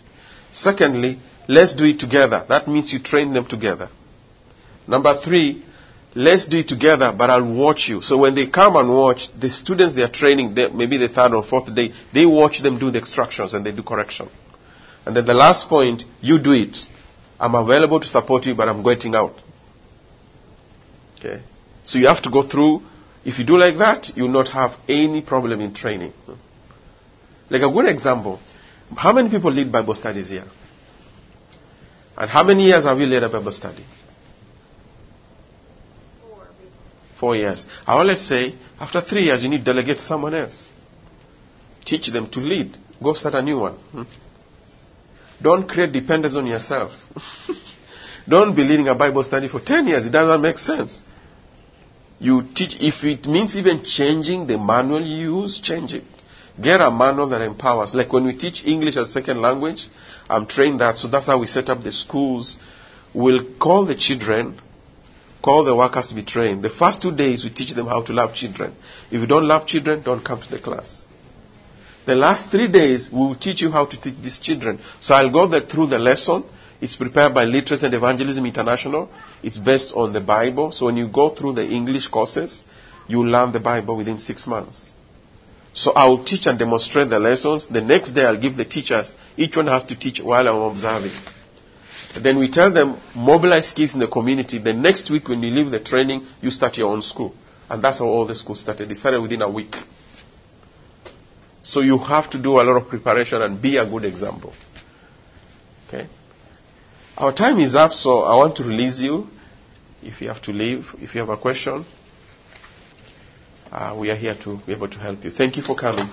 Secondly, let's do it together. That means you train them together. Number three, let's do it together, but I'll watch you. So when they come and watch, the students they are training, they, maybe the third or fourth day, they watch them do the extractions and they do correction. And then the last point, you do it. I'm available to support you, but I'm going out. Okay? So you have to go through. If you do like that, you'll not have any problem in training. Like a good example, how many people lead Bible studies here? And how many years have you led a Bible study? Four. Four years. I always say, after three years, you need to delegate to someone else. Teach them to lead. Go start a new one. Hmm? Don't create dependence on yourself. Don't be leading a Bible study for 10 years. It doesn't make sense. You teach, if it means even changing the manual you use, change it. Get a manual that empowers. Like when we teach English as a second language, I'm trained that, so that's how we set up the schools. We'll call the children, call the workers to be trained. The first two days, we teach them how to love children. If you don't love children, don't come to the class. The last three days, we will teach you how to teach these children. So I'll go through the lesson. It's prepared by Literacy and Evangelism International. It's based on the Bible. So when you go through the English courses, you learn the Bible within six months. So I will teach and demonstrate the lessons. The next day I'll give the teachers, each one has to teach while I'm observing. Then we tell them, mobilize kids in the community. The next week when you leave the training, you start your own school. And that's how all the schools started. They started within a week. So you have to do a lot of preparation and be a good example. Okay? Our time is up, so I want to release you. If you have to leave, if you have a question, uh, we are here to be able to help you. Thank you for coming.